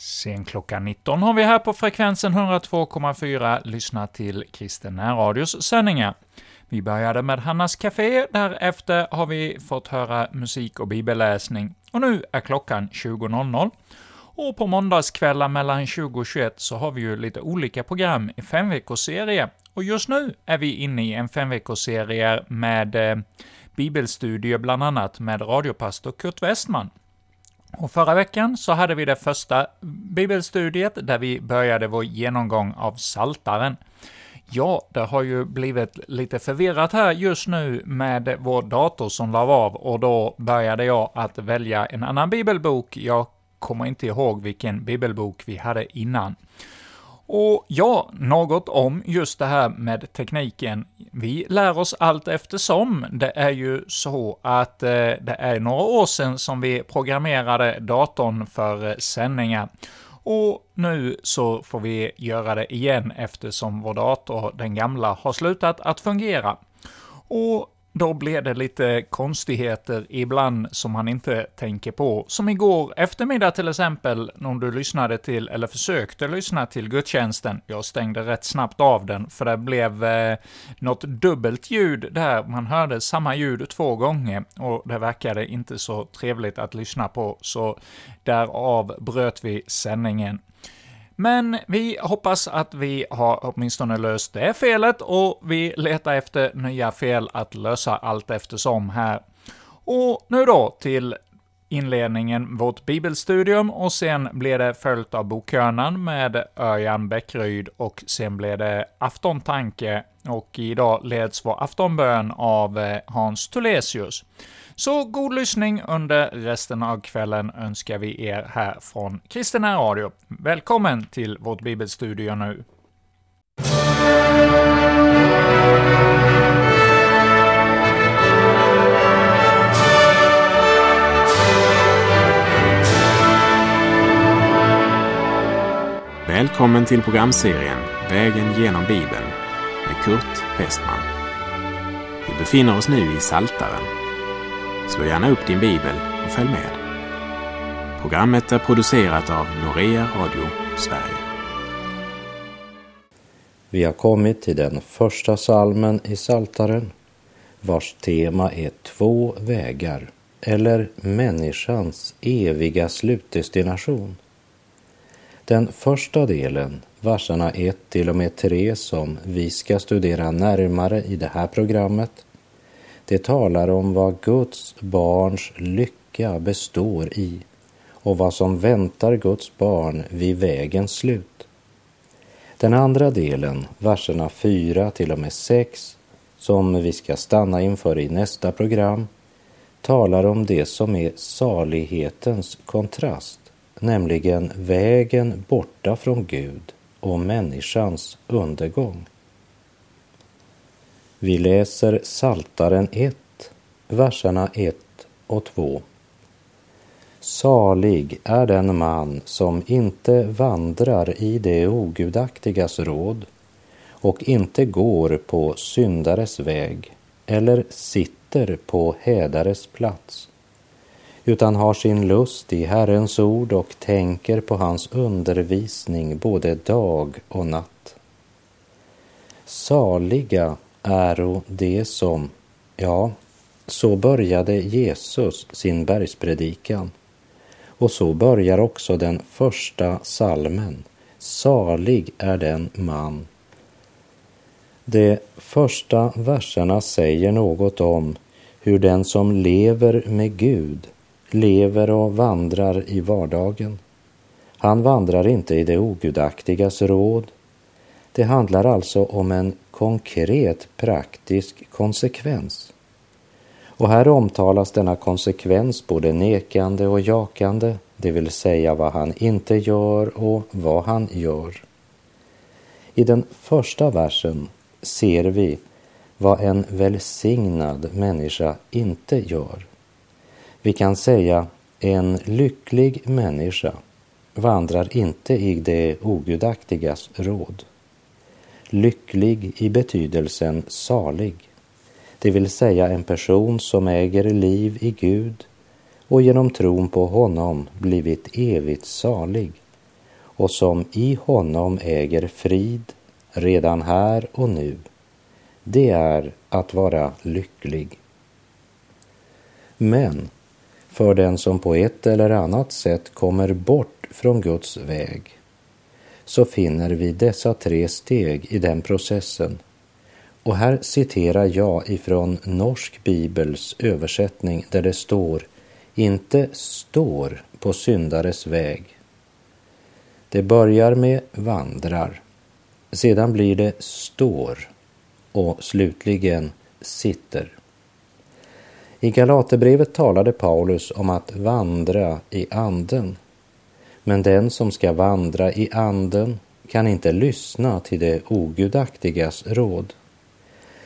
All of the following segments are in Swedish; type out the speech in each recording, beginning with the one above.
Sen klockan 19 har vi här på frekvensen 102,4 lyssnat till Kristen Närradios sändningar. Vi började med Hannas Café, därefter har vi fått höra musik och bibelläsning, och nu är klockan 20.00. Och på måndagskvällar mellan 20 och 21 så har vi ju lite olika program i femveckorsserie, och just nu är vi inne i en femveckorsserie med eh, bibelstudier, bland annat med radiopastor Kurt Westman. Och förra veckan så hade vi det första bibelstudiet, där vi började vår genomgång av Saltaren. Ja, det har ju blivit lite förvirrat här just nu med vår dator som la av, och då började jag att välja en annan bibelbok. Jag kommer inte ihåg vilken bibelbok vi hade innan. Och ja, något om just det här med tekniken. Vi lär oss allt eftersom. Det är ju så att eh, det är några år sedan som vi programmerade datorn för eh, sändningar. Och nu så får vi göra det igen eftersom vår dator, den gamla, har slutat att fungera. Och då blir det lite konstigheter ibland som man inte tänker på. Som igår eftermiddag till exempel, när du lyssnade till, eller försökte lyssna till gudstjänsten. Jag stängde rätt snabbt av den, för det blev eh, något dubbelt ljud där. Man hörde samma ljud två gånger, och det verkade inte så trevligt att lyssna på, så därav bröt vi sändningen. Men vi hoppas att vi har åtminstone löst det felet, och vi letar efter nya fel att lösa allt eftersom här. Och nu då till inledningen, vårt bibelstudium, och sen blir det följt av bokhörnan med Örjan Bäckryd, och sen blir det aftontanke, och idag leds vår aftonbön av eh, Hans Tulesius. Så god lyssning under resten av kvällen önskar vi er här från Kristina Radio. Välkommen till vårt bibelstudio nu. Välkommen till programserien Vägen genom Bibeln med Kurt Westman. Vi befinner oss nu i Saltaren Slå gärna upp din bibel och följ med. Programmet är producerat av Norea Radio Sverige. Vi har kommit till den första salmen i Saltaren vars tema är två vägar eller människans eviga slutdestination. Den första delen, verserna 1 till och med 3 som vi ska studera närmare i det här programmet, det talar om vad Guds barns lycka består i och vad som väntar Guds barn vid vägens slut. Den andra delen, verserna 4 till och med 6, som vi ska stanna inför i nästa program, talar om det som är salighetens kontrast, nämligen vägen borta från Gud och människans undergång. Vi läser Saltaren 1, verserna 1 och 2. Salig är den man som inte vandrar i det ogudaktigas råd och inte går på syndares väg eller sitter på hädares plats utan har sin lust i Herrens ord och tänker på hans undervisning både dag och natt. Saliga äro de som, ja, så började Jesus sin bergspredikan. Och så börjar också den första salmen. Salig är den man. De första verserna säger något om hur den som lever med Gud lever och vandrar i vardagen. Han vandrar inte i det ogudaktigas råd. Det handlar alltså om en konkret praktisk konsekvens. Och här omtalas denna konsekvens både nekande och jakande, det vill säga vad han inte gör och vad han gör. I den första versen ser vi vad en välsignad människa inte gör. Vi kan säga en lycklig människa vandrar inte i det ogudaktigas råd lycklig i betydelsen salig, det vill säga en person som äger liv i Gud och genom tron på honom blivit evigt salig, och som i honom äger frid redan här och nu, det är att vara lycklig. Men för den som på ett eller annat sätt kommer bort från Guds väg så finner vi dessa tre steg i den processen. Och här citerar jag ifrån Norsk Bibels översättning där det står inte står på syndares väg. Det börjar med vandrar, sedan blir det står och slutligen sitter. I Galaterbrevet talade Paulus om att vandra i anden. Men den som ska vandra i anden kan inte lyssna till det ogudaktigas råd.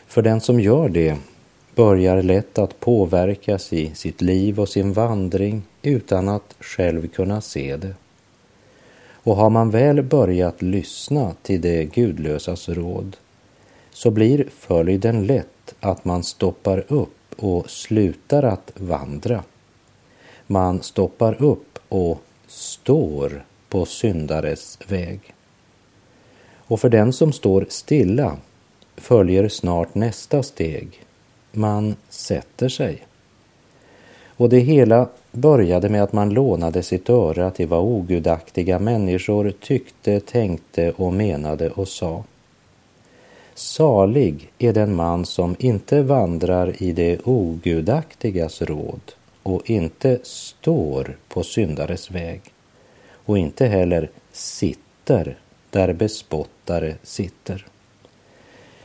För den som gör det börjar lätt att påverkas i sitt liv och sin vandring utan att själv kunna se det. Och har man väl börjat lyssna till det gudlösas råd så blir följden lätt att man stoppar upp och slutar att vandra. Man stoppar upp och står på syndares väg. Och för den som står stilla följer snart nästa steg. Man sätter sig. Och det hela började med att man lånade sitt öra till vad ogudaktiga människor tyckte, tänkte och menade och sa. Salig är den man som inte vandrar i det ogudaktigas råd och inte står på syndares väg och inte heller sitter där bespottare sitter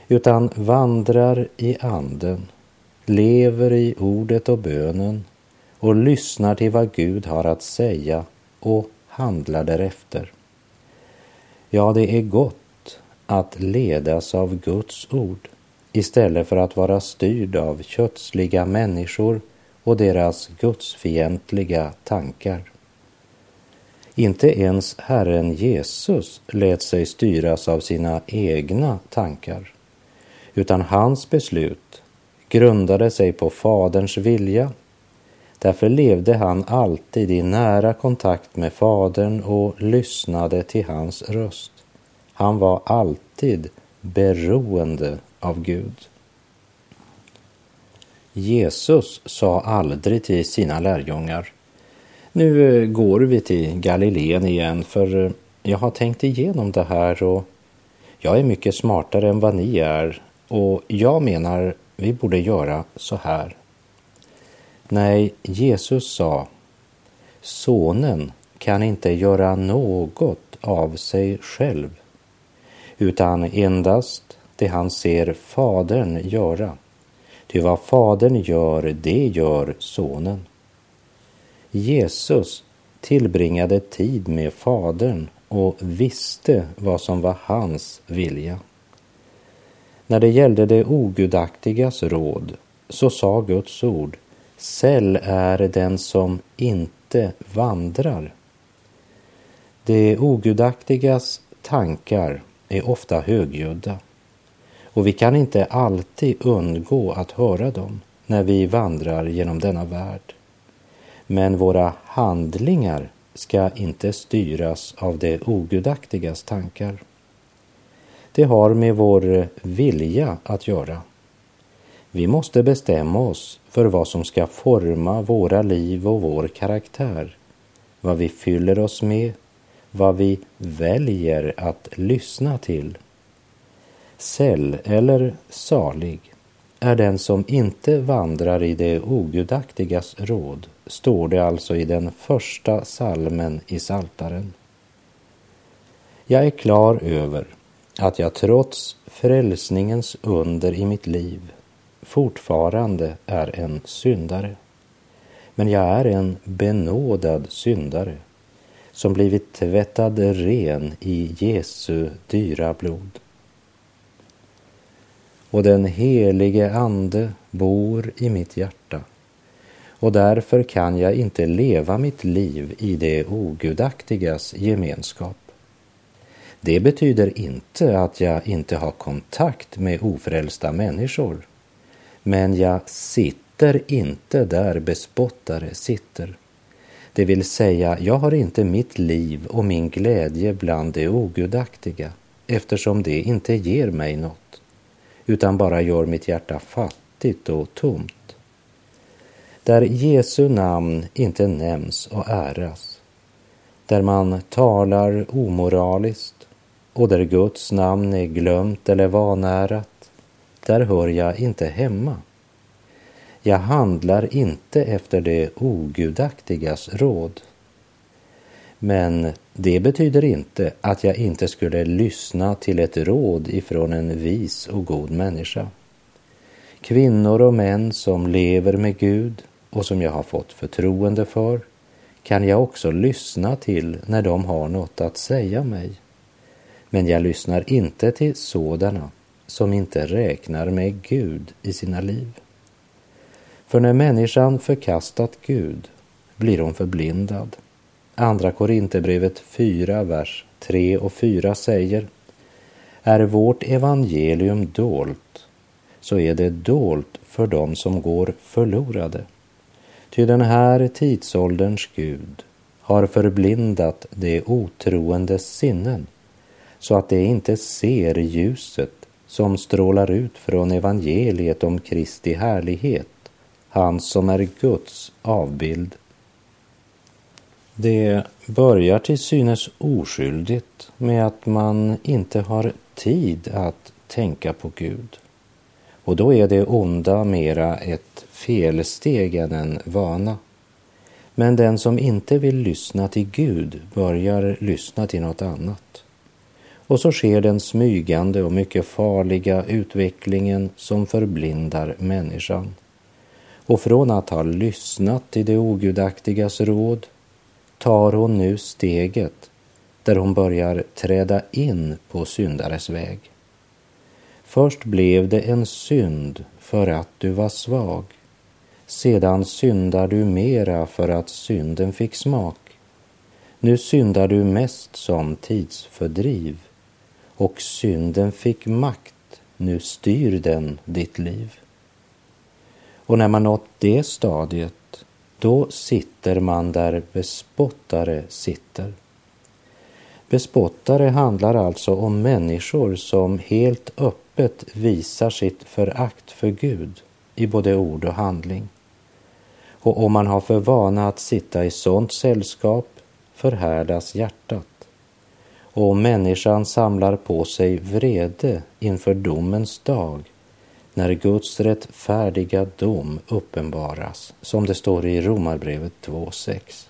utan vandrar i anden, lever i ordet och bönen och lyssnar till vad Gud har att säga och handlar därefter. Ja, det är gott att ledas av Guds ord istället för att vara styrd av kötsliga människor och deras gudsfientliga tankar. Inte ens Herren Jesus lät sig styras av sina egna tankar, utan hans beslut grundade sig på Faderns vilja. Därför levde han alltid i nära kontakt med Fadern och lyssnade till hans röst. Han var alltid beroende av Gud. Jesus sa aldrig till sina lärjungar nu eh, går vi till Galileen igen för eh, jag har tänkt igenom det här och jag är mycket smartare än vad ni är och jag menar vi borde göra så här. Nej, Jesus sa Sonen kan inte göra något av sig själv utan endast det han ser Fadern göra. Ty vad Fadern gör, det gör Sonen. Jesus tillbringade tid med Fadern och visste vad som var hans vilja. När det gällde det ogudaktigas råd så sa Guds ord Säll är den som inte vandrar. Det ogudaktigas tankar är ofta högljudda och vi kan inte alltid undgå att höra dem när vi vandrar genom denna värld. Men våra handlingar ska inte styras av det ogudaktigas tankar. Det har med vår vilja att göra. Vi måste bestämma oss för vad som ska forma våra liv och vår karaktär, vad vi fyller oss med vad vi väljer att lyssna till. Säll eller salig är den som inte vandrar i det ogudaktigas råd, står det alltså i den första salmen i Saltaren. Jag är klar över att jag trots frälsningens under i mitt liv fortfarande är en syndare. Men jag är en benådad syndare som blivit tvättad ren i Jesu dyra blod. Och den helige Ande bor i mitt hjärta och därför kan jag inte leva mitt liv i det ogudaktigas gemenskap. Det betyder inte att jag inte har kontakt med ofrälsta människor, men jag sitter inte där bespottare sitter. Det vill säga, jag har inte mitt liv och min glädje bland det ogudaktiga eftersom det inte ger mig något, utan bara gör mitt hjärta fattigt och tomt. Där Jesu namn inte nämns och äras, där man talar omoraliskt och där Guds namn är glömt eller vanärat, där hör jag inte hemma. Jag handlar inte efter det ogudaktigas råd. Men det betyder inte att jag inte skulle lyssna till ett råd ifrån en vis och god människa. Kvinnor och män som lever med Gud och som jag har fått förtroende för kan jag också lyssna till när de har något att säga mig. Men jag lyssnar inte till sådana som inte räknar med Gud i sina liv. För när människan förkastat Gud blir hon förblindad. Andra Korinthierbrevet 4, vers 3 och 4 säger Är vårt evangelium dolt så är det dolt för dem som går förlorade. Ty den här tidsålderns Gud har förblindat de otroendes sinnen så att de inte ser ljuset som strålar ut från evangeliet om Kristi härlighet han som är Guds avbild. Det börjar till synes oskyldigt med att man inte har tid att tänka på Gud. Och då är det onda mera ett felsteg än en vana. Men den som inte vill lyssna till Gud börjar lyssna till något annat. Och så sker den smygande och mycket farliga utvecklingen som förblindar människan och från att ha lyssnat till det ogudaktigas råd tar hon nu steget där hon börjar träda in på syndares väg. Först blev det en synd för att du var svag. Sedan syndar du mera för att synden fick smak. Nu syndar du mest som tidsfördriv och synden fick makt, nu styr den ditt liv. Och när man nått det stadiet, då sitter man där bespottare sitter. Bespottare handlar alltså om människor som helt öppet visar sitt förakt för Gud i både ord och handling. Och om man har för vana att sitta i sådant sällskap förhärdas hjärtat. Och om människan samlar på sig vrede inför domens dag när Guds rättfärdiga dom uppenbaras, som det står i Romarbrevet 2.6.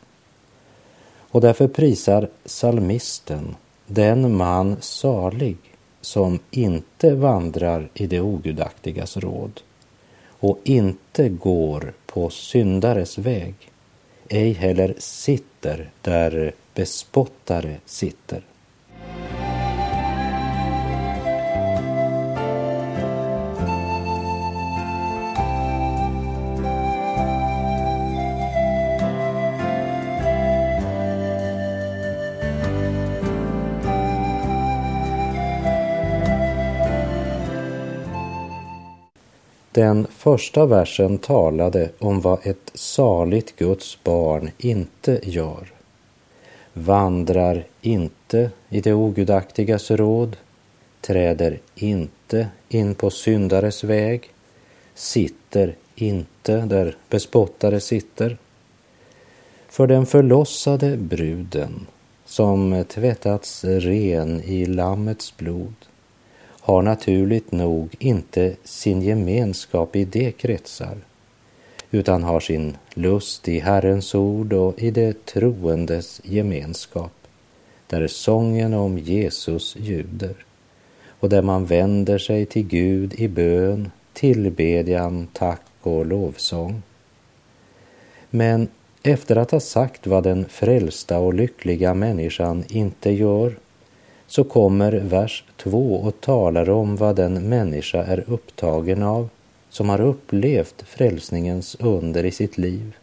Och därför prisar salmisten den man salig som inte vandrar i det ogudaktigas råd och inte går på syndares väg, ej heller sitter där bespottare sitter. Den första versen talade om vad ett saligt Guds barn inte gör. Vandrar inte i det ogudaktigas råd, träder inte in på syndares väg, sitter inte där bespottare sitter. För den förlossade bruden som tvättats ren i Lammets blod har naturligt nog inte sin gemenskap i de kretsar utan har sin lust i Herrens ord och i det troendes gemenskap där sången om Jesus ljuder och där man vänder sig till Gud i bön, tillbedjan, tack och lovsång. Men efter att ha sagt vad den frälsta och lyckliga människan inte gör så kommer vers 2 och talar om vad den människa är upptagen av som har upplevt frälsningens under i sitt liv.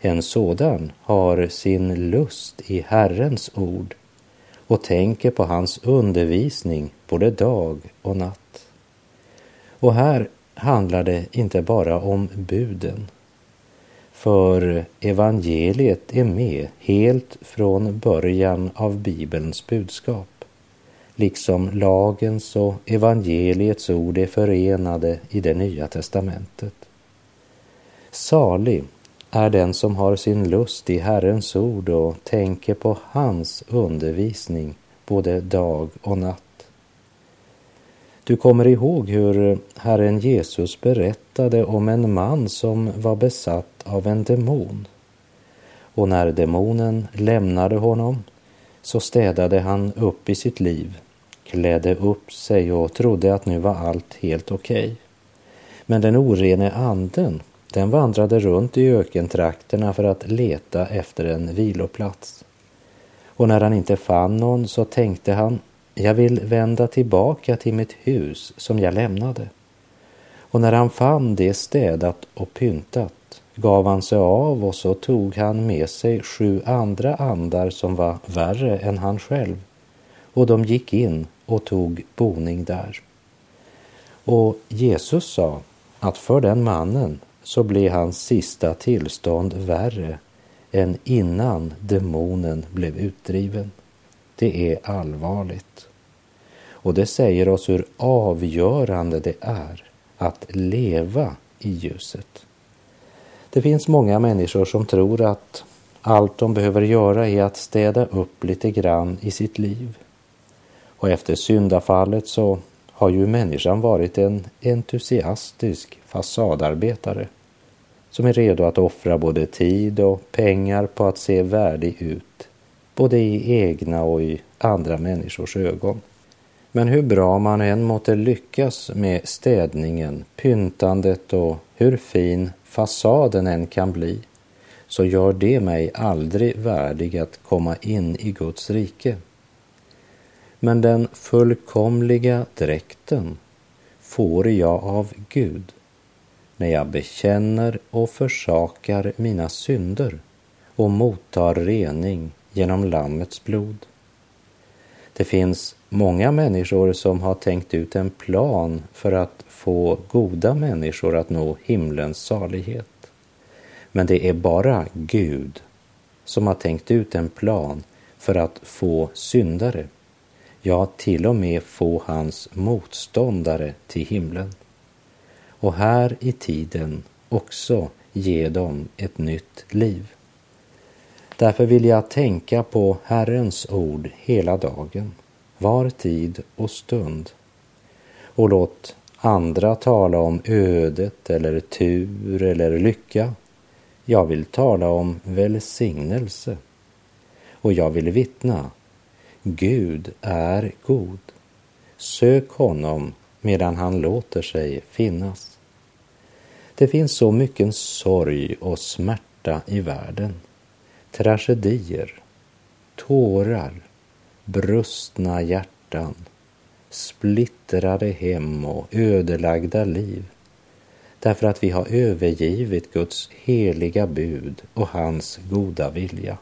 En sådan har sin lust i Herrens ord och tänker på hans undervisning både dag och natt. Och här handlar det inte bara om buden för evangeliet är med helt från början av Bibelns budskap, liksom lagens och evangeliets ord är förenade i det nya testamentet. Salig är den som har sin lust i Herrens ord och tänker på hans undervisning både dag och natt. Du kommer ihåg hur Herren Jesus berättade om en man som var besatt av en demon. Och när demonen lämnade honom så städade han upp i sitt liv, klädde upp sig och trodde att nu var allt helt okej. Okay. Men den orene anden, den vandrade runt i ökentrakterna för att leta efter en viloplats. Och när han inte fann någon så tänkte han, jag vill vända tillbaka till mitt hus som jag lämnade. Och när han fann det städat och pyntat gav han sig av och så tog han med sig sju andra andar som var värre än han själv. Och de gick in och tog boning där. Och Jesus sa att för den mannen så blev hans sista tillstånd värre än innan demonen blev utdriven. Det är allvarligt. Och det säger oss hur avgörande det är att leva i ljuset. Det finns många människor som tror att allt de behöver göra är att städa upp lite grann i sitt liv. Och efter syndafallet så har ju människan varit en entusiastisk fasadarbetare som är redo att offra både tid och pengar på att se värdig ut, både i egna och i andra människors ögon. Men hur bra man än måtte lyckas med städningen, pyntandet och hur fin fasaden än kan bli, så gör det mig aldrig värdig att komma in i Guds rike. Men den fullkomliga dräkten får jag av Gud när jag bekänner och försakar mina synder och mottar rening genom Lammets blod. Det finns många människor som har tänkt ut en plan för att få goda människor att nå himlens salighet. Men det är bara Gud som har tänkt ut en plan för att få syndare, ja, till och med få hans motståndare till himlen. Och här i tiden också ge dem ett nytt liv. Därför vill jag tänka på Herrens ord hela dagen, var tid och stund. Och låt andra tala om ödet eller tur eller lycka. Jag vill tala om välsignelse. Och jag vill vittna. Gud är god. Sök honom medan han låter sig finnas. Det finns så mycket sorg och smärta i världen tragedier, tårar, brustna hjärtan, splittrade hem och ödelagda liv därför att vi har övergivit Guds heliga bud och hans goda vilja.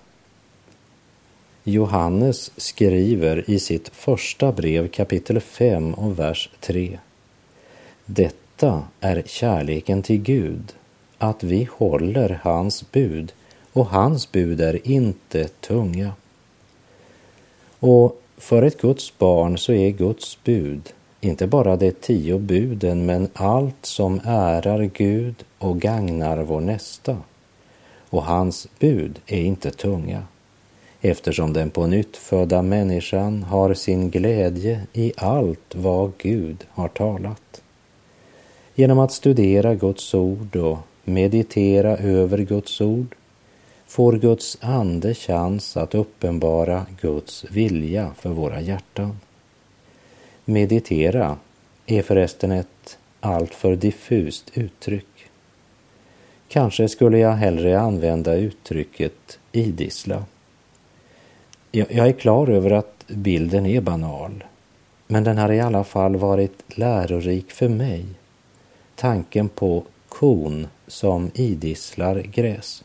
Johannes skriver i sitt första brev kapitel 5 och vers 3. Detta är kärleken till Gud, att vi håller hans bud och hans bud är inte tunga. Och för ett Guds barn så är Guds bud inte bara de tio buden men allt som ärar Gud och gagnar vår nästa. Och hans bud är inte tunga eftersom den på nytt födda människan har sin glädje i allt vad Gud har talat. Genom att studera Guds ord och meditera över Guds ord får Guds ande chans att uppenbara Guds vilja för våra hjärtan. Meditera är förresten ett alltför diffust uttryck. Kanske skulle jag hellre använda uttrycket idissla. Jag är klar över att bilden är banal, men den har i alla fall varit lärorik för mig. Tanken på kon som idisslar gräs.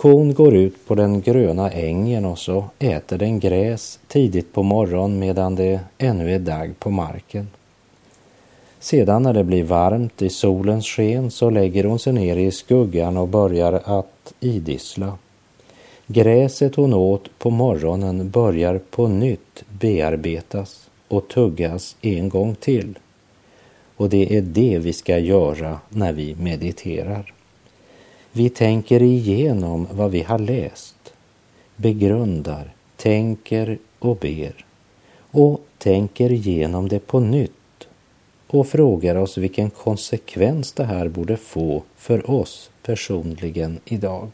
Kon går ut på den gröna ängen och så äter den gräs tidigt på morgonen medan det ännu är dag på marken. Sedan när det blir varmt i solens sken så lägger hon sig ner i skuggan och börjar att idissla. Gräset hon åt på morgonen börjar på nytt bearbetas och tuggas en gång till. Och det är det vi ska göra när vi mediterar. Vi tänker igenom vad vi har läst, begrundar, tänker och ber och tänker igenom det på nytt och frågar oss vilken konsekvens det här borde få för oss personligen idag.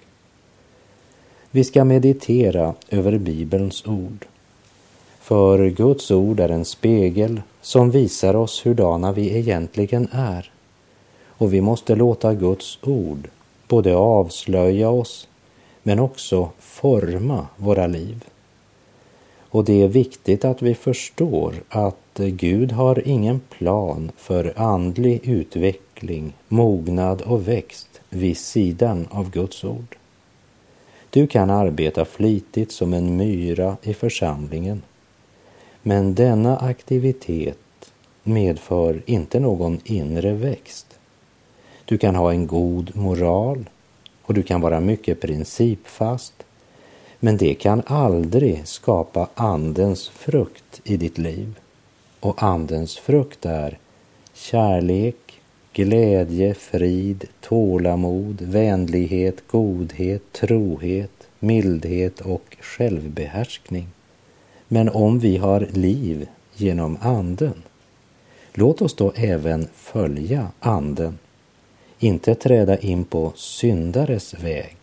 Vi ska meditera över Bibelns ord. För Guds ord är en spegel som visar oss hurdana vi egentligen är. Och vi måste låta Guds ord både avslöja oss men också forma våra liv. Och det är viktigt att vi förstår att Gud har ingen plan för andlig utveckling, mognad och växt vid sidan av Guds ord. Du kan arbeta flitigt som en myra i församlingen. Men denna aktivitet medför inte någon inre växt. Du kan ha en god moral och du kan vara mycket principfast. Men det kan aldrig skapa Andens frukt i ditt liv. Och Andens frukt är kärlek, glädje, frid, tålamod, vänlighet, godhet, trohet, mildhet och självbehärskning. Men om vi har liv genom Anden, låt oss då även följa Anden, inte träda in på syndares väg,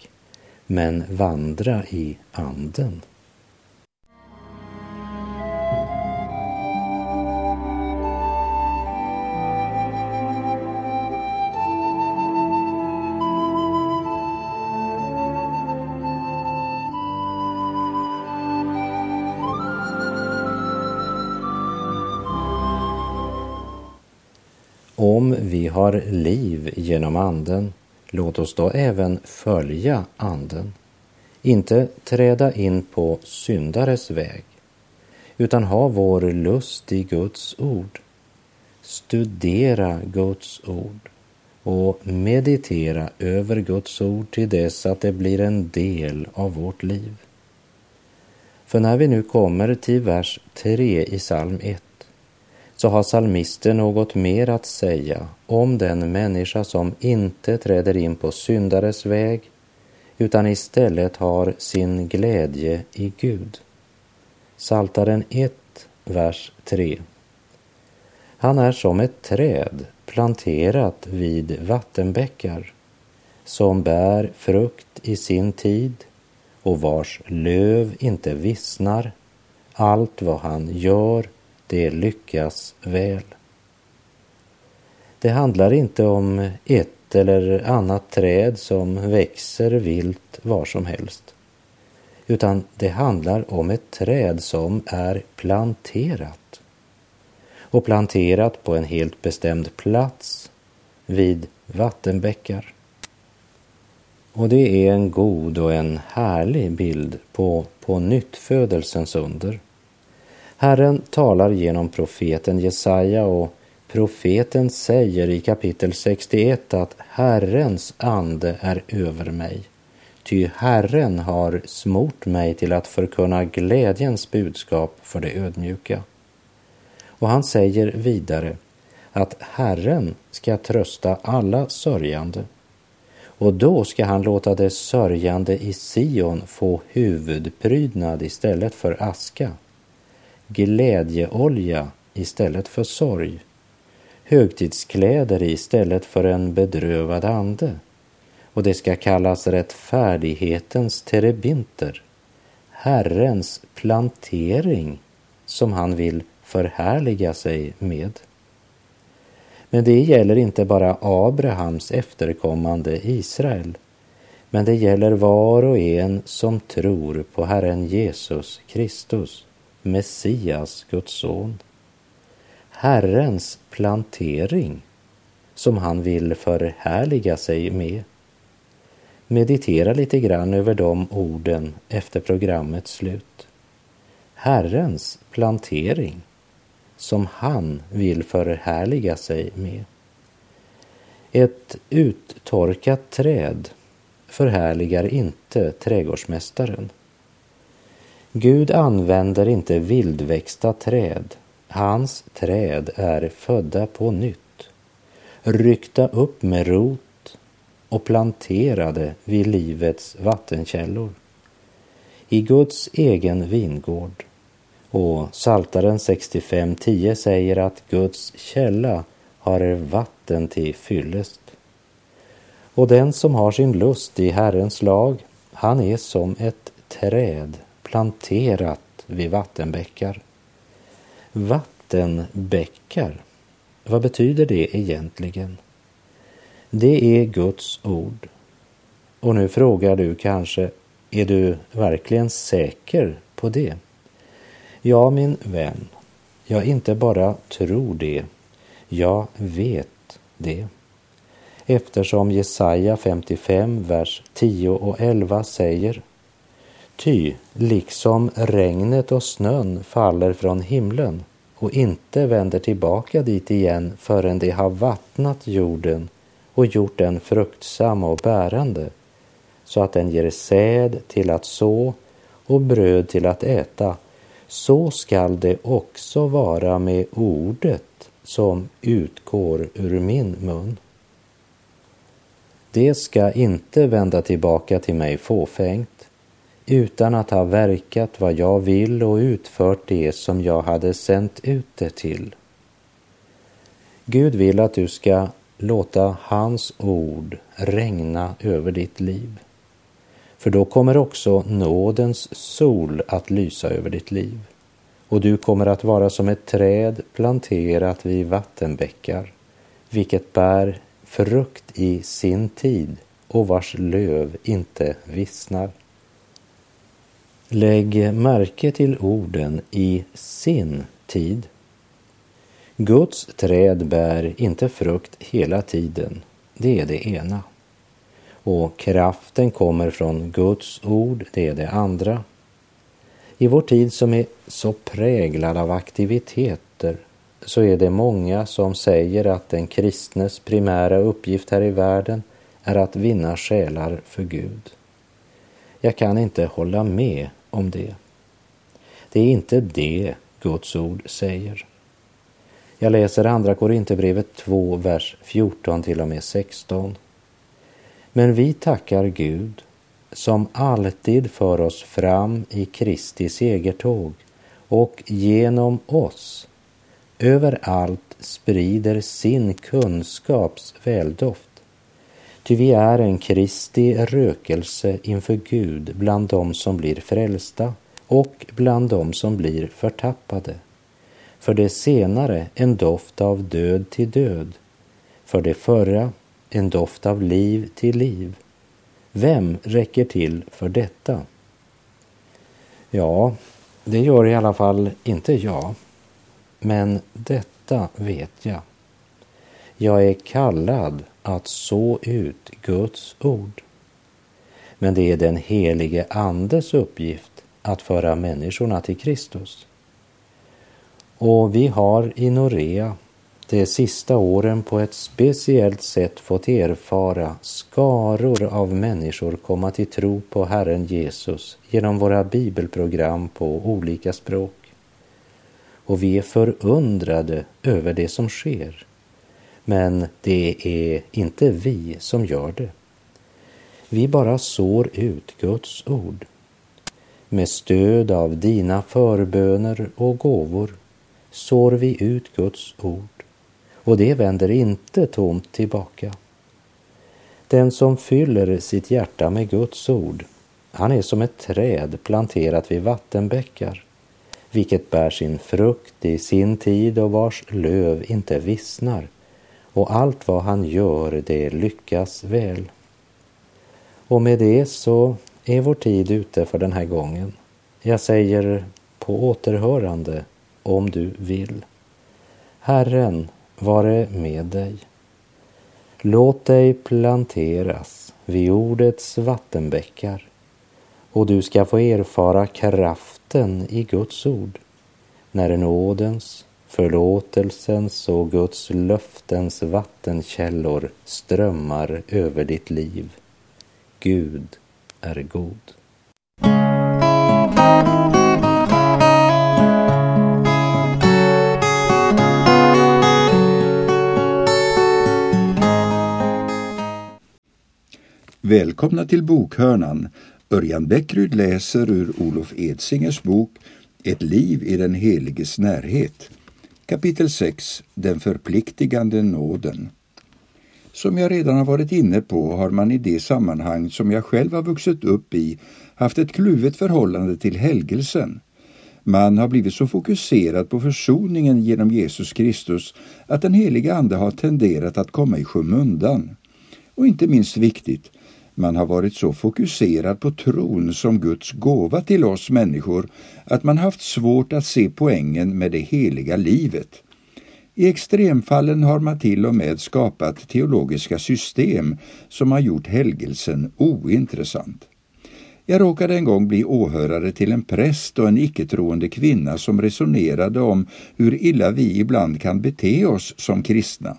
men vandra i Anden. Vi har liv genom Anden, låt oss då även följa Anden. Inte träda in på syndares väg, utan ha vår lust i Guds ord. Studera Guds ord och meditera över Guds ord till dess att det blir en del av vårt liv. För när vi nu kommer till vers 3 i psalm 1 så har salmisten något mer att säga om den människa som inte träder in på syndares väg utan istället har sin glädje i Gud. Saltaren 1, vers 3. Han är som ett träd planterat vid vattenbäckar som bär frukt i sin tid och vars löv inte vissnar. Allt vad han gör det lyckas väl. Det handlar inte om ett eller annat träd som växer vilt var som helst, utan det handlar om ett träd som är planterat och planterat på en helt bestämd plats vid vattenbäckar. Och det är en god och en härlig bild på på nyttfödelsens under. Herren talar genom profeten Jesaja och profeten säger i kapitel 61 att Herrens ande är över mig. Ty Herren har smort mig till att förkunna glädjens budskap för de ödmjuka. Och han säger vidare att Herren ska trösta alla sörjande och då ska han låta de sörjande i Sion få huvudprydnad istället för aska glädjeolja istället för sorg, högtidskläder istället för en bedrövad ande och det ska kallas rättfärdighetens terebinter, Herrens plantering som han vill förhärliga sig med. Men det gäller inte bara Abrahams efterkommande Israel, men det gäller var och en som tror på Herren Jesus Kristus. Messias, Guds son. Herrens plantering som han vill förhärliga sig med. Meditera lite grann över de orden efter programmets slut. Herrens plantering som han vill förhärliga sig med. Ett uttorkat träd förhärligar inte trädgårdsmästaren. Gud använder inte vildväxta träd. Hans träd är födda på nytt, ryckta upp med rot och planterade vid livets vattenkällor. I Guds egen vingård. Och Saltaren 65.10 säger att Guds källa har vatten till fyllest. Och den som har sin lust i Herrens lag, han är som ett träd planterat vid vattenbäckar. Vattenbäckar, vad betyder det egentligen? Det är Guds ord. Och nu frågar du kanske, är du verkligen säker på det? Ja, min vän, jag inte bara tror det, jag vet det. Eftersom Jesaja 55, vers 10 och 11 säger Ty liksom regnet och snön faller från himlen och inte vänder tillbaka dit igen förrän de har vattnat jorden och gjort den fruktsam och bärande så att den ger säd till att så och bröd till att äta, så skall det också vara med ordet som utgår ur min mun. Det ska inte vända tillbaka till mig fåfängt utan att ha verkat vad jag vill och utfört det som jag hade sänt ut det till. Gud vill att du ska låta hans ord regna över ditt liv. För då kommer också nådens sol att lysa över ditt liv och du kommer att vara som ett träd planterat vid vattenbäckar, vilket bär frukt i sin tid och vars löv inte vissnar. Lägg märke till orden i sin tid. Guds träd bär inte frukt hela tiden, det är det ena. Och kraften kommer från Guds ord, det är det andra. I vår tid som är så präglad av aktiviteter så är det många som säger att den kristnes primära uppgift här i världen är att vinna själar för Gud. Jag kan inte hålla med om det. Det är inte det Guds ord säger. Jag läser Andra Korinthierbrevet 2, vers 14 till och med 16. Men vi tackar Gud som alltid för oss fram i Kristi segertåg och genom oss överallt sprider sin kunskaps väldoft. Ty vi är en Kristi rökelse inför Gud bland dem som blir frälsta och bland dem som blir förtappade. För det senare en doft av död till död, för det förra en doft av liv till liv. Vem räcker till för detta? Ja, det gör i alla fall inte jag. Men detta vet jag. Jag är kallad att så ut Guds ord. Men det är den helige Andes uppgift att föra människorna till Kristus. Och vi har i Norea de sista åren på ett speciellt sätt fått erfara skaror av människor komma till tro på Herren Jesus genom våra bibelprogram på olika språk. Och vi är förundrade över det som sker. Men det är inte vi som gör det. Vi bara sår ut Guds ord. Med stöd av dina förböner och gåvor sår vi ut Guds ord och det vänder inte tomt tillbaka. Den som fyller sitt hjärta med Guds ord, han är som ett träd planterat vid vattenbäckar, vilket bär sin frukt i sin tid och vars löv inte vissnar, och allt vad han gör, det lyckas väl. Och med det så är vår tid ute för den här gången. Jag säger på återhörande om du vill. Herren vare med dig. Låt dig planteras vid ordets vattenbäckar och du ska få erfara kraften i Guds ord när nådens, Förlåtelsens och Guds löftens vattenkällor strömmar över ditt liv. Gud är god. Välkomna till Bokhörnan. Örjan Bäckryd läser ur Olof Edsingers bok Ett liv i den heliges närhet. Kapitel 6 Den förpliktigande nåden. Som jag redan har varit inne på har man i det sammanhang som jag själv har vuxit upp i haft ett kluvet förhållande till helgelsen. Man har blivit så fokuserad på försoningen genom Jesus Kristus att den heliga Ande har tenderat att komma i skymundan. Och inte minst viktigt, man har varit så fokuserad på tron som Guds gåva till oss människor att man haft svårt att se poängen med det heliga livet. I extremfallen har man till och med skapat teologiska system som har gjort helgelsen ointressant. Jag råkade en gång bli åhörare till en präst och en icke-troende kvinna som resonerade om hur illa vi ibland kan bete oss som kristna.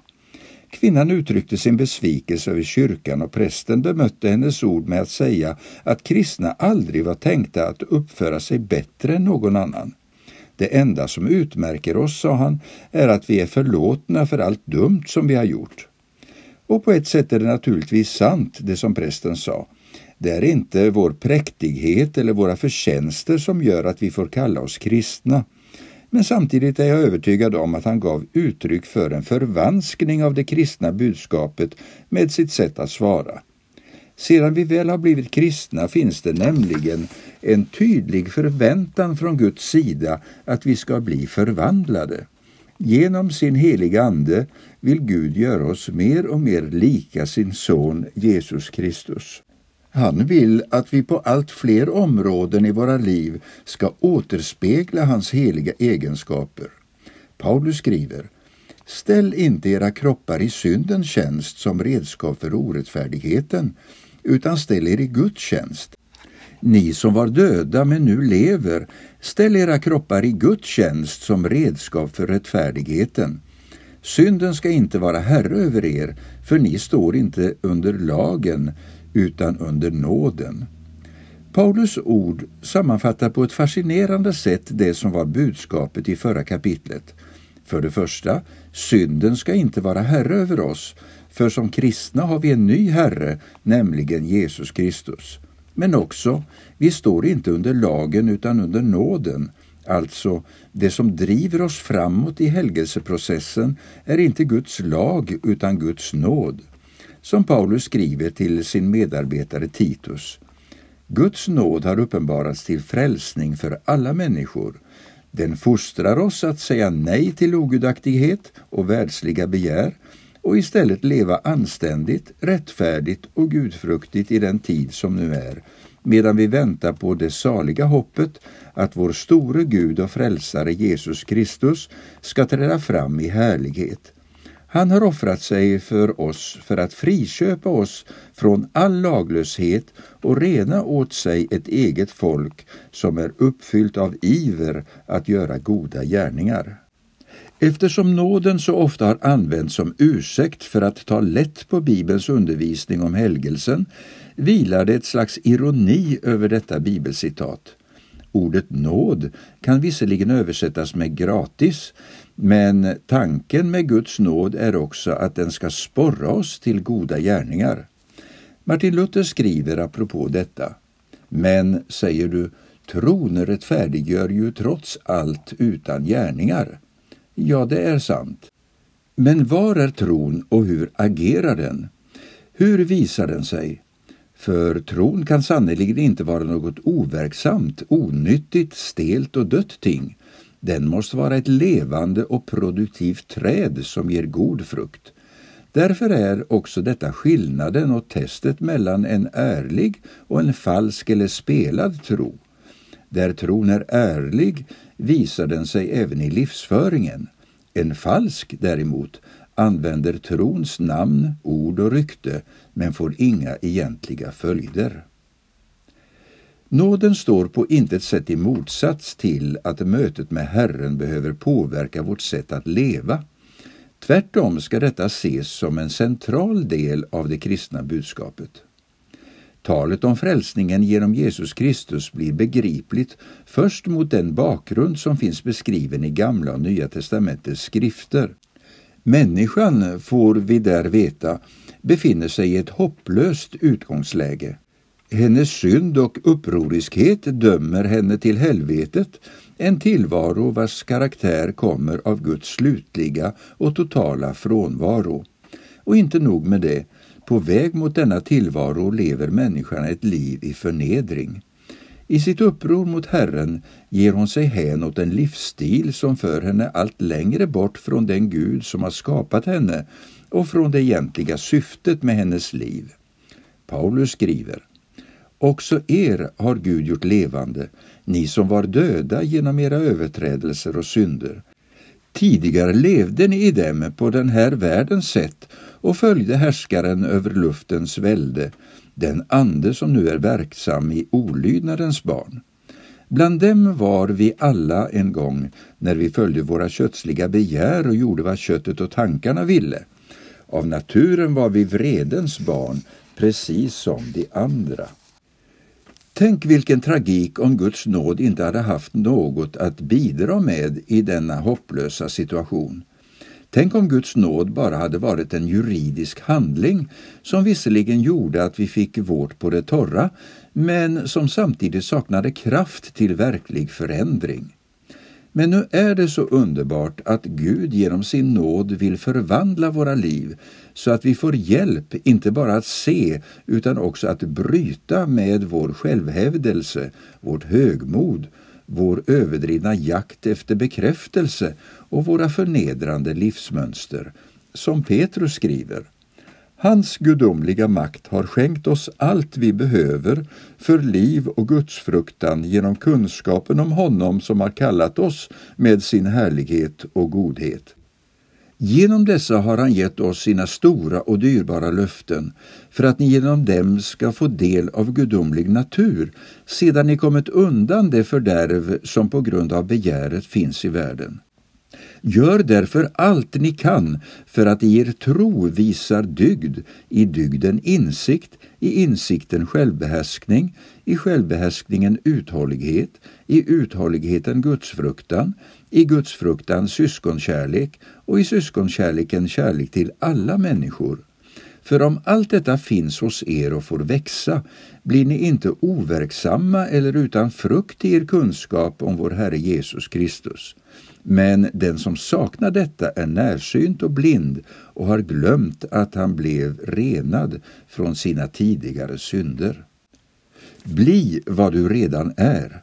Kvinnan uttryckte sin besvikelse över kyrkan och prästen bemötte hennes ord med att säga att kristna aldrig var tänkta att uppföra sig bättre än någon annan. Det enda som utmärker oss, sa han, är att vi är förlåtna för allt dumt som vi har gjort. Och på ett sätt är det naturligtvis sant, det som prästen sa. Det är inte vår präktighet eller våra förtjänster som gör att vi får kalla oss kristna. Men samtidigt är jag övertygad om att han gav uttryck för en förvanskning av det kristna budskapet med sitt sätt att svara. Sedan vi väl har blivit kristna finns det nämligen en tydlig förväntan från Guds sida att vi ska bli förvandlade. Genom sin heliga Ande vill Gud göra oss mer och mer lika sin son Jesus Kristus. Han vill att vi på allt fler områden i våra liv ska återspegla hans heliga egenskaper. Paulus skriver Ställ inte era kroppar i syndens tjänst som redskap för orättfärdigheten, utan ställ er i Guds tjänst. Ni som var döda men nu lever, ställ era kroppar i Guds tjänst som redskap för rättfärdigheten. Synden ska inte vara herre över er, för ni står inte under lagen, utan under nåden. Paulus ord sammanfattar på ett fascinerande sätt det som var budskapet i förra kapitlet. För det första, synden ska inte vara herre över oss, för som kristna har vi en ny herre, nämligen Jesus Kristus. Men också, vi står inte under lagen utan under nåden, Alltså, det som driver oss framåt i helgelseprocessen är inte Guds lag utan Guds nåd som Paulus skriver till sin medarbetare Titus. Guds nåd har uppenbarats till frälsning för alla människor. Den fostrar oss att säga nej till ogudaktighet och världsliga begär och istället leva anständigt, rättfärdigt och gudfruktigt i den tid som nu är, medan vi väntar på det saliga hoppet att vår store Gud och frälsare Jesus Kristus ska träda fram i härlighet. Han har offrat sig för oss för att friköpa oss från all laglöshet och rena åt sig ett eget folk som är uppfyllt av iver att göra goda gärningar. Eftersom nåden så ofta har använts som ursäkt för att ta lätt på Bibelns undervisning om helgelsen vilar det ett slags ironi över detta bibelcitat. Ordet nåd kan visserligen översättas med gratis, men tanken med Guds nåd är också att den ska sporra oss till goda gärningar. Martin Luther skriver apropå detta. Men, säger du, tron rättfärdiggör ju trots allt utan gärningar. Ja, det är sant. Men var är tron och hur agerar den? Hur visar den sig? För tron kan sannerligen inte vara något overksamt, onyttigt, stelt och dött ting. Den måste vara ett levande och produktivt träd som ger god frukt. Därför är också detta skillnaden och testet mellan en ärlig och en falsk eller spelad tro. Där tron är ärlig visar den sig även i livsföringen. En falsk däremot använder trons namn, ord och rykte men får inga egentliga följder. Nåden står på intet sätt i motsats till att mötet med Herren behöver påverka vårt sätt att leva. Tvärtom ska detta ses som en central del av det kristna budskapet. Talet om frälsningen genom Jesus Kristus blir begripligt först mot den bakgrund som finns beskriven i Gamla och Nya testamentets skrifter. Människan, får vi där veta, befinner sig i ett hopplöst utgångsläge. Hennes synd och upproriskhet dömer henne till helvetet, en tillvaro vars karaktär kommer av Guds slutliga och totala frånvaro. Och inte nog med det, på väg mot denna tillvaro lever människan ett liv i förnedring. I sitt uppror mot Herren ger hon sig hän åt en livsstil som för henne allt längre bort från den Gud som har skapat henne och från det egentliga syftet med hennes liv. Paulus skriver Också er har Gud gjort levande, ni som var döda genom era överträdelser och synder. Tidigare levde ni i dem på den här världens sätt och följde härskaren över luftens välde, den ande som nu är verksam i olydnadens barn. Bland dem var vi alla en gång när vi följde våra kötsliga begär och gjorde vad köttet och tankarna ville. Av naturen var vi vredens barn, precis som de andra. Tänk vilken tragik om Guds nåd inte hade haft något att bidra med i denna hopplösa situation. Tänk om Guds nåd bara hade varit en juridisk handling som visserligen gjorde att vi fick vårt på det torra, men som samtidigt saknade kraft till verklig förändring. Men nu är det så underbart att Gud genom sin nåd vill förvandla våra liv så att vi får hjälp inte bara att se utan också att bryta med vår självhävdelse, vårt högmod, vår överdrivna jakt efter bekräftelse och våra förnedrande livsmönster. Som Petrus skriver Hans gudomliga makt har skänkt oss allt vi behöver för liv och gudsfruktan genom kunskapen om honom som har kallat oss med sin härlighet och godhet. Genom dessa har han gett oss sina stora och dyrbara löften för att ni genom dem ska få del av gudomlig natur sedan ni kommit undan det fördärv som på grund av begäret finns i världen. Gör därför allt ni kan för att i er tro visar dygd, i dygden insikt, i insikten självbehärskning, i självbehärskningen uthållighet, i uthålligheten gudsfruktan, i gudsfruktan syskonkärlek och i syskonkärleken kärlek till alla människor. För om allt detta finns hos er och får växa blir ni inte overksamma eller utan frukt i er kunskap om vår Herre Jesus Kristus. Men den som saknar detta är närsynt och blind och har glömt att han blev renad från sina tidigare synder. Bli vad du redan är.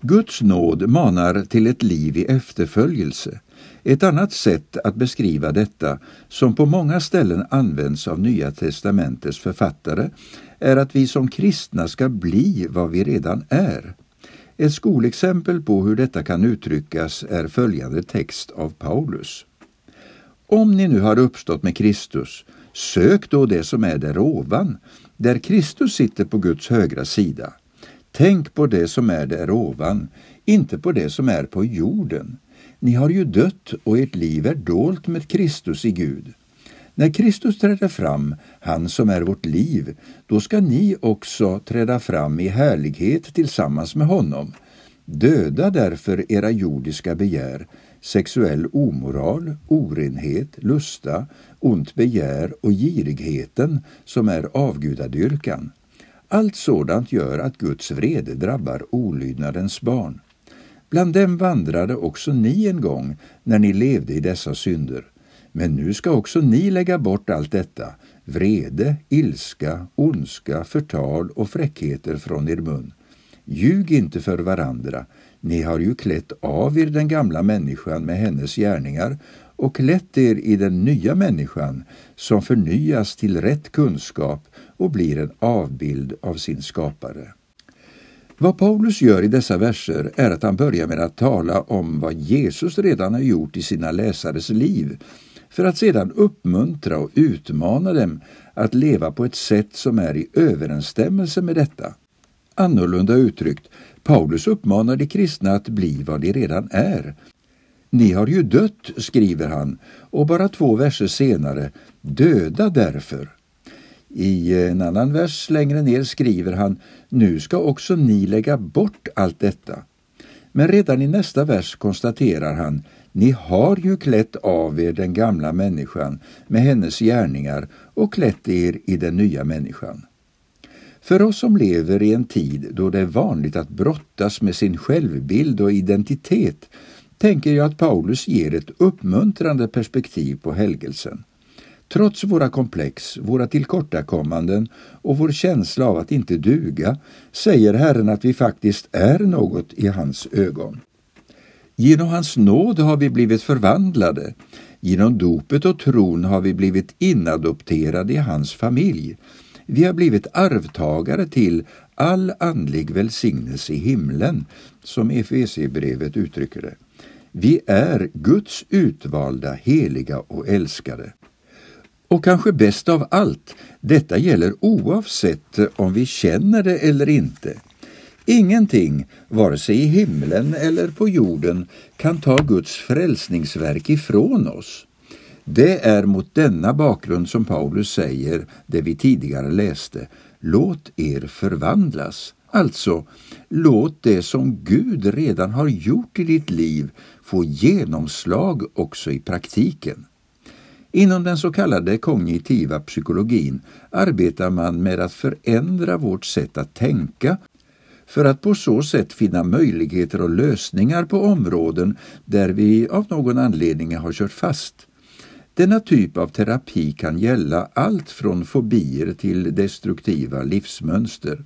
Guds nåd manar till ett liv i efterföljelse. Ett annat sätt att beskriva detta, som på många ställen används av Nya testamentets författare, är att vi som kristna ska bli vad vi redan är. Ett skolexempel på hur detta kan uttryckas är följande text av Paulus. Om ni nu har uppstått med Kristus, sök då det som är där ovan, där Kristus sitter på Guds högra sida. Tänk på det som är där ovan, inte på det som är på jorden. Ni har ju dött och ert liv är dolt med Kristus i Gud. När Kristus träder fram, han som är vårt liv, då ska ni också träda fram i härlighet tillsammans med honom. Döda därför era jordiska begär, sexuell omoral, orenhet, lusta, ont begär och girigheten som är avgudadyrkan. Allt sådant gör att Guds vrede drabbar olydnadens barn. Bland dem vandrade också ni en gång när ni levde i dessa synder. Men nu ska också ni lägga bort allt detta, vrede, ilska, ondska, förtal och fräckheter från er mun. Ljug inte för varandra, ni har ju klätt av er den gamla människan med hennes gärningar och klätt er i den nya människan som förnyas till rätt kunskap och blir en avbild av sin skapare. Vad Paulus gör i dessa verser är att han börjar med att tala om vad Jesus redan har gjort i sina läsares liv för att sedan uppmuntra och utmana dem att leva på ett sätt som är i överensstämmelse med detta. Annorlunda uttryckt, Paulus uppmanar de kristna att bli vad de redan är. Ni har ju dött, skriver han, och bara två verser senare, döda därför. I en annan vers längre ner skriver han, nu ska också ni lägga bort allt detta. Men redan i nästa vers konstaterar han, ni har ju klätt av er den gamla människan med hennes gärningar och klätt er i den nya människan. För oss som lever i en tid då det är vanligt att brottas med sin självbild och identitet tänker jag att Paulus ger ett uppmuntrande perspektiv på helgelsen. Trots våra komplex, våra tillkortakommanden och vår känsla av att inte duga säger Herren att vi faktiskt är något i hans ögon. Genom hans nåd har vi blivit förvandlade. Genom dopet och tron har vi blivit inadopterade i hans familj. Vi har blivit arvtagare till all andlig välsignelse i himlen, som Efesierbrevet uttrycker det. Vi är Guds utvalda, heliga och älskade. Och kanske bäst av allt, detta gäller oavsett om vi känner det eller inte. Ingenting, vare sig i himlen eller på jorden, kan ta Guds frälsningsverk ifrån oss. Det är mot denna bakgrund som Paulus säger det vi tidigare läste. Låt er förvandlas. Alltså, låt det som Gud redan har gjort i ditt liv få genomslag också i praktiken. Inom den så kallade kognitiva psykologin arbetar man med att förändra vårt sätt att tänka för att på så sätt finna möjligheter och lösningar på områden där vi av någon anledning har kört fast. Denna typ av terapi kan gälla allt från fobier till destruktiva livsmönster.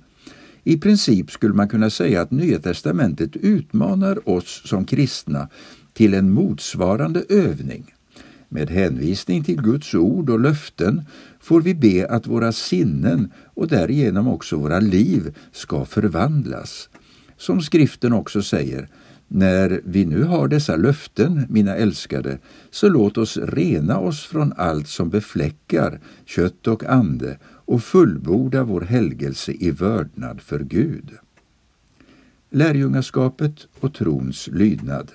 I princip skulle man kunna säga att Nya testamentet utmanar oss som kristna till en motsvarande övning. Med hänvisning till Guds ord och löften får vi be att våra sinnen och därigenom också våra liv ska förvandlas. Som skriften också säger, när vi nu har dessa löften, mina älskade, så låt oss rena oss från allt som befläckar kött och ande och fullborda vår helgelse i vördnad för Gud. Lärjungaskapet och trons lydnad.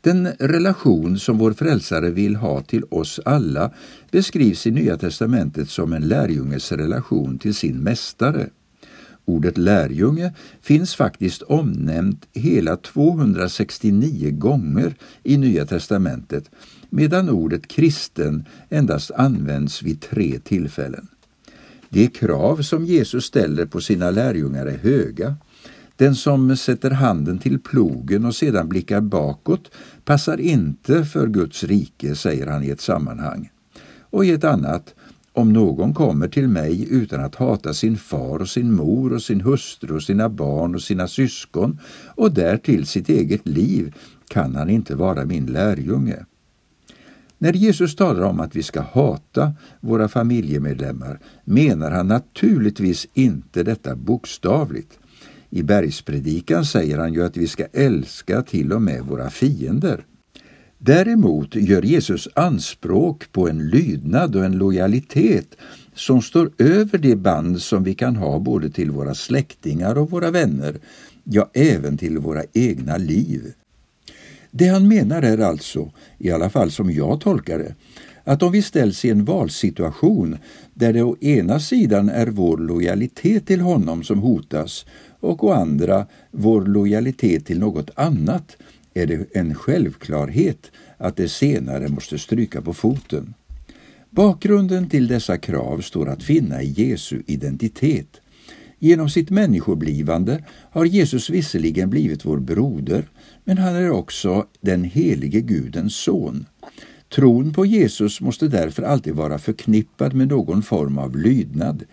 Den relation som vår frälsare vill ha till oss alla beskrivs i Nya testamentet som en lärjunges relation till sin mästare. Ordet lärjunge finns faktiskt omnämnt hela 269 gånger i Nya testamentet medan ordet kristen endast används vid tre tillfällen. De krav som Jesus ställer på sina lärjungar är höga. Den som sätter handen till plogen och sedan blickar bakåt passar inte för Guds rike, säger han i ett sammanhang. Och i ett annat, om någon kommer till mig utan att hata sin far och sin mor och sin hustru och sina barn och sina syskon och därtill sitt eget liv kan han inte vara min lärjunge. När Jesus talar om att vi ska hata våra familjemedlemmar menar han naturligtvis inte detta bokstavligt. I bergspredikan säger han ju att vi ska älska till och med våra fiender. Däremot gör Jesus anspråk på en lydnad och en lojalitet som står över de band som vi kan ha både till våra släktingar och våra vänner, ja, även till våra egna liv. Det han menar är alltså, i alla fall som jag tolkar det, att om vi ställs i en valsituation där det å ena sidan är vår lojalitet till honom som hotas och å andra vår lojalitet till något annat är det en självklarhet att det senare måste stryka på foten. Bakgrunden till dessa krav står att finna i Jesu identitet. Genom sitt människoblivande har Jesus visserligen blivit vår broder, men han är också den helige Gudens son. Tron på Jesus måste därför alltid vara förknippad med någon form av lydnad.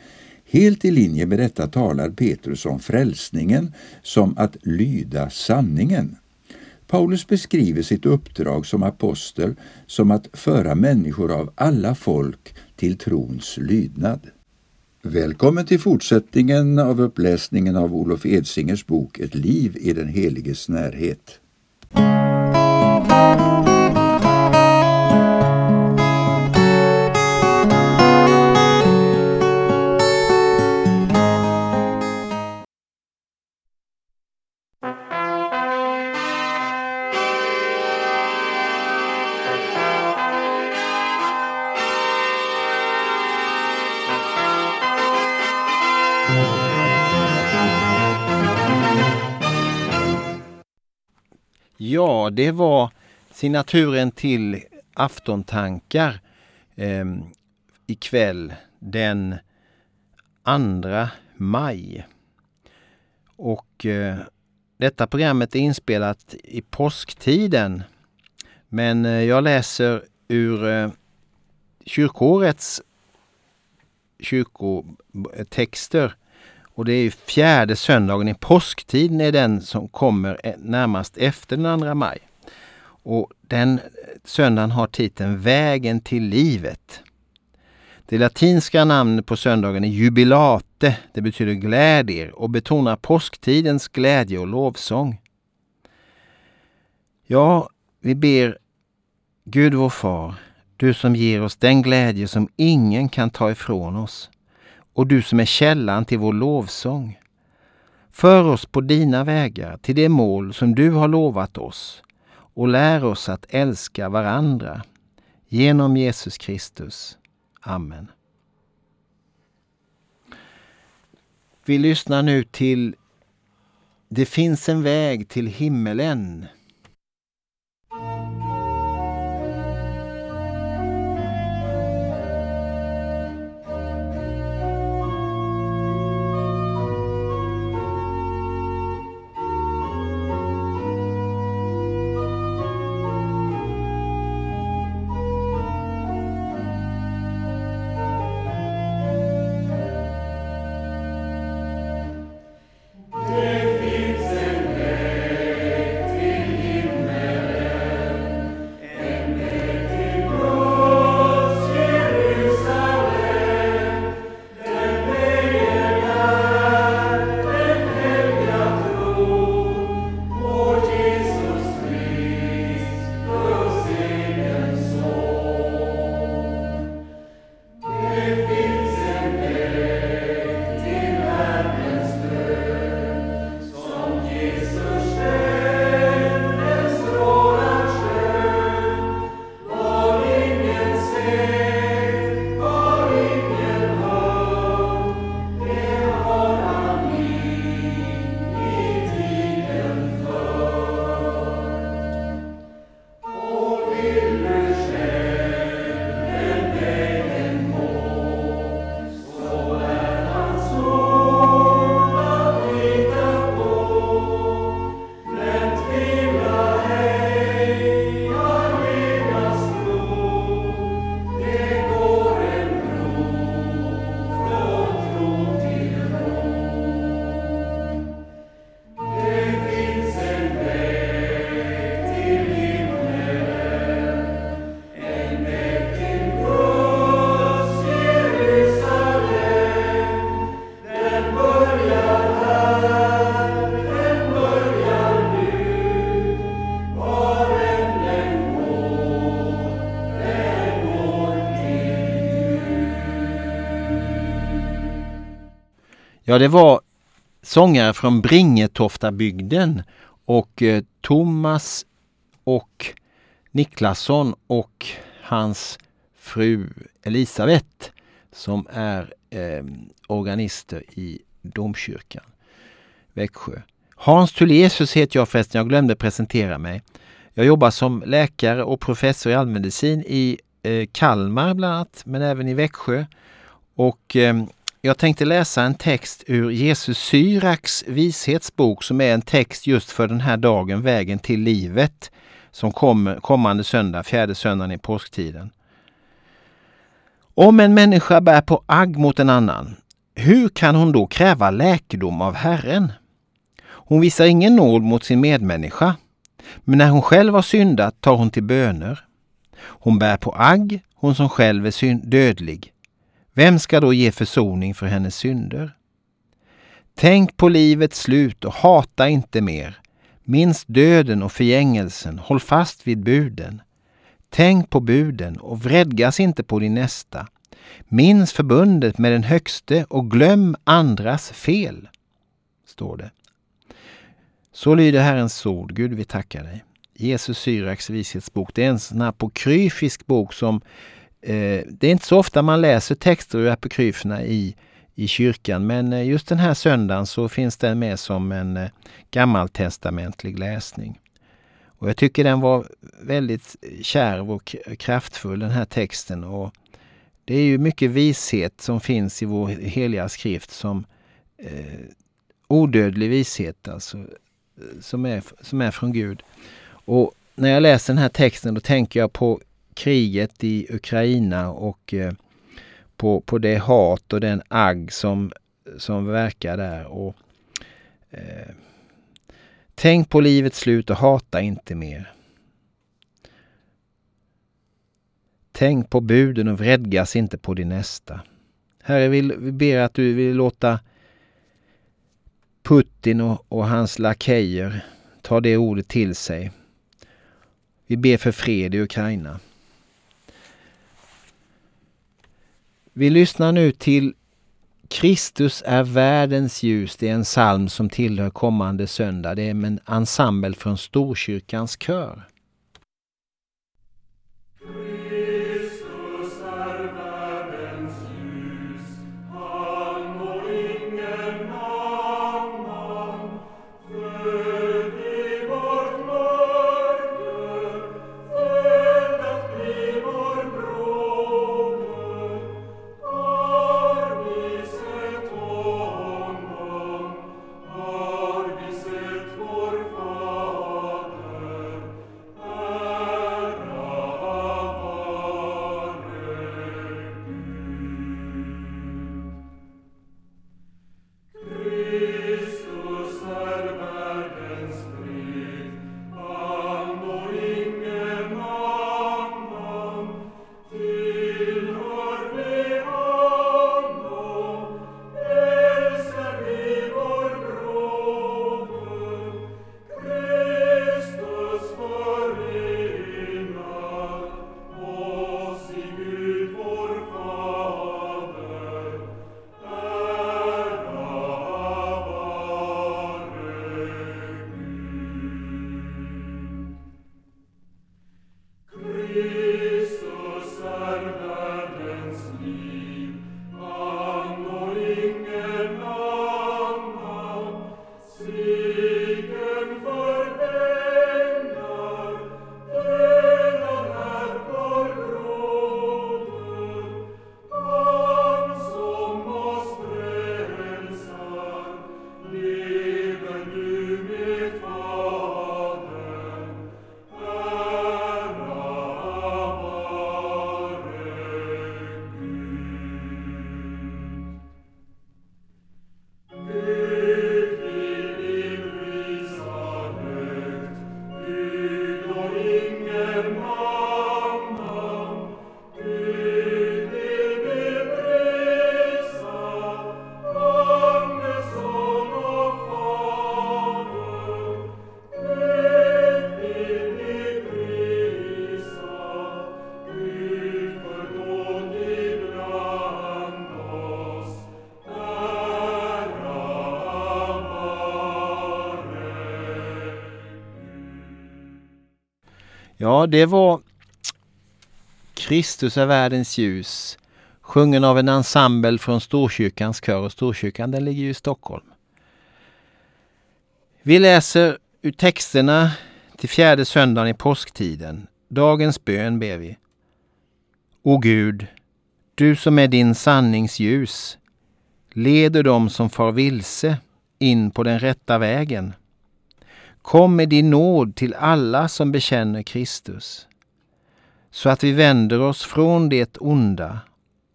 Helt i linje med detta talar Petrus om frälsningen som att lyda sanningen. Paulus beskriver sitt uppdrag som apostel som att föra människor av alla folk till trons lydnad. Välkommen till fortsättningen av uppläsningen av Olof Edsingers bok Ett liv i den heliges närhet. Ja, det var signaturen till aftontankar eh, ikväll den 2 maj. Och eh, detta programmet är inspelat i påsktiden. Men eh, jag läser ur eh, kyrkårets kyrkotexter. Och det är fjärde söndagen i påsktiden är den som kommer närmast efter den 2 maj. Och den söndagen har titeln Vägen till livet. Det latinska namnet på söndagen är jubilate. Det betyder glädjer och betonar påsktidens glädje och lovsång. Ja, vi ber Gud vår far, du som ger oss den glädje som ingen kan ta ifrån oss och du som är källan till vår lovsång. För oss på dina vägar till det mål som du har lovat oss och lär oss att älska varandra. Genom Jesus Kristus. Amen. Vi lyssnar nu till Det finns en väg till himmelen Ja, det var sångare från Bringetoftabygden och eh, Thomas och Niklasson och hans fru Elisabeth som är eh, organister i domkyrkan Växjö. Hans Tulesius heter jag förresten, jag glömde presentera mig. Jag jobbar som läkare och professor i allmänmedicin i eh, Kalmar bland annat, men även i Växjö. Och eh, jag tänkte läsa en text ur Jesus Syraks vishetsbok som är en text just för den här dagen, Vägen till livet, som kommer kommande söndag, fjärde söndagen i påsktiden. Om en människa bär på agg mot en annan, hur kan hon då kräva läkedom av Herren? Hon visar ingen nåd mot sin medmänniska, men när hon själv har syndat tar hon till böner. Hon bär på agg, hon som själv är dödlig. Vem ska då ge försoning för hennes synder? Tänk på livets slut och hata inte mer. Minns döden och förgängelsen, håll fast vid buden. Tänk på buden och vredgas inte på din nästa. Minns förbundet med den högste och glöm andras fel. Står det. Så lyder Herrens ord. Gud, vi tackar dig. Jesus Syraks vishetsbok. Det är en sån här apokryfisk bok som Eh, det är inte så ofta man läser texter ur apokryferna i, i kyrkan men eh, just den här söndagen så finns den med som en eh, gammaltestamentlig läsning. Och jag tycker den var väldigt eh, kärv och kraftfull den här texten. Och det är ju mycket vishet som finns i vår heliga skrift som eh, odödlig vishet alltså, som är, som är från Gud. Och när jag läser den här texten då tänker jag på kriget i Ukraina och eh, på, på det hat och den agg som, som verkar där. Och, eh, tänk på livets slut och hata inte mer. Tänk på buden och vredgas inte på din nästa. Herre, vi ber att du vill låta Putin och, och hans lakejer ta det ordet till sig. Vi ber för fred i Ukraina. Vi lyssnar nu till Kristus är världens ljus. Det är en psalm som tillhör kommande söndag. Det är en ensemble från Storkyrkans kör. Sarva Ja, det var Kristus är världens ljus, sjungen av en ensemble från Storkyrkans kör. Och Storkyrkan den ligger ju i Stockholm. Vi läser ur texterna till fjärde söndagen i påsktiden. Dagens bön ber vi. O Gud, du som är din sanningsljus, leder dem som far vilse in på den rätta vägen. Kom med din nåd till alla som bekänner Kristus, så att vi vänder oss från det onda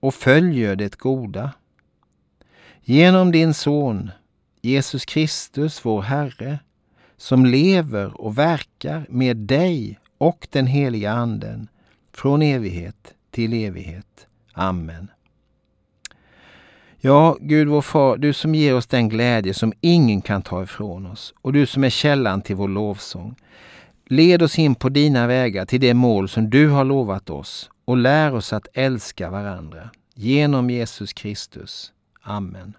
och följer det goda. Genom din Son, Jesus Kristus, vår Herre, som lever och verkar med dig och den heliga Anden från evighet till evighet. Amen. Ja, Gud vår far, du som ger oss den glädje som ingen kan ta ifrån oss och du som är källan till vår lovsång. Led oss in på dina vägar till det mål som du har lovat oss och lär oss att älska varandra. Genom Jesus Kristus. Amen.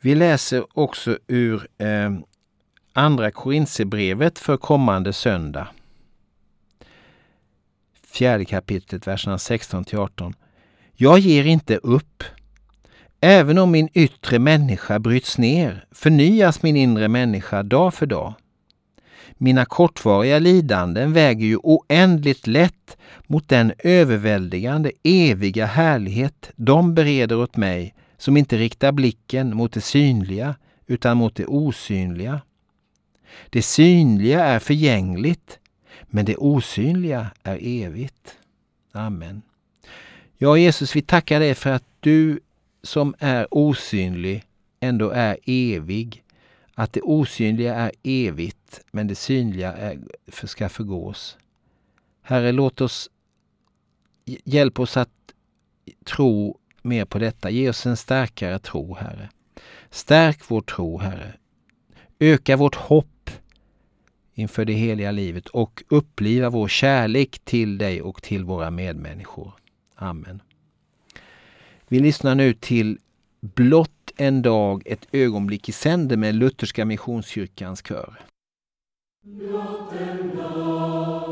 Vi läser också ur eh, Andra Korinthierbrevet för kommande söndag fjärde kapitlet, verserna 16 till 18. Jag ger inte upp. Även om min yttre människa bryts ner förnyas min inre människa dag för dag. Mina kortvariga lidanden väger ju oändligt lätt mot den överväldigande eviga härlighet de bereder åt mig som inte riktar blicken mot det synliga utan mot det osynliga. Det synliga är förgängligt, men det osynliga är evigt. Amen. Ja, Jesus, vi tackar dig för att du som är osynlig ändå är evig. Att det osynliga är evigt, men det synliga är, ska förgås. Herre, låt oss hjälp oss att tro mer på detta. Ge oss en starkare tro, Herre. Stärk vår tro, Herre. Öka vårt hopp inför det heliga livet och uppliva vår kärlek till dig och till våra medmänniskor. Amen. Vi lyssnar nu till Blott en dag, ett ögonblick i sänder med Lutherska Missionskyrkans kör. Blott en dag,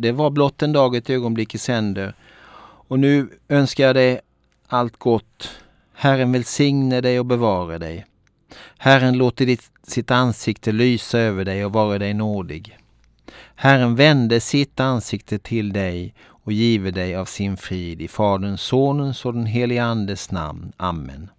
det var blott en dag, ett ögonblick i sänder. Och nu önskar jag dig allt gott. Herren välsigne dig och bevara dig. Herren låter ditt, sitt ansikte lysa över dig och vara dig nådig. Herren vände sitt ansikte till dig och give dig av sin frid i Faderns, Sonens och den helige Andes namn. Amen.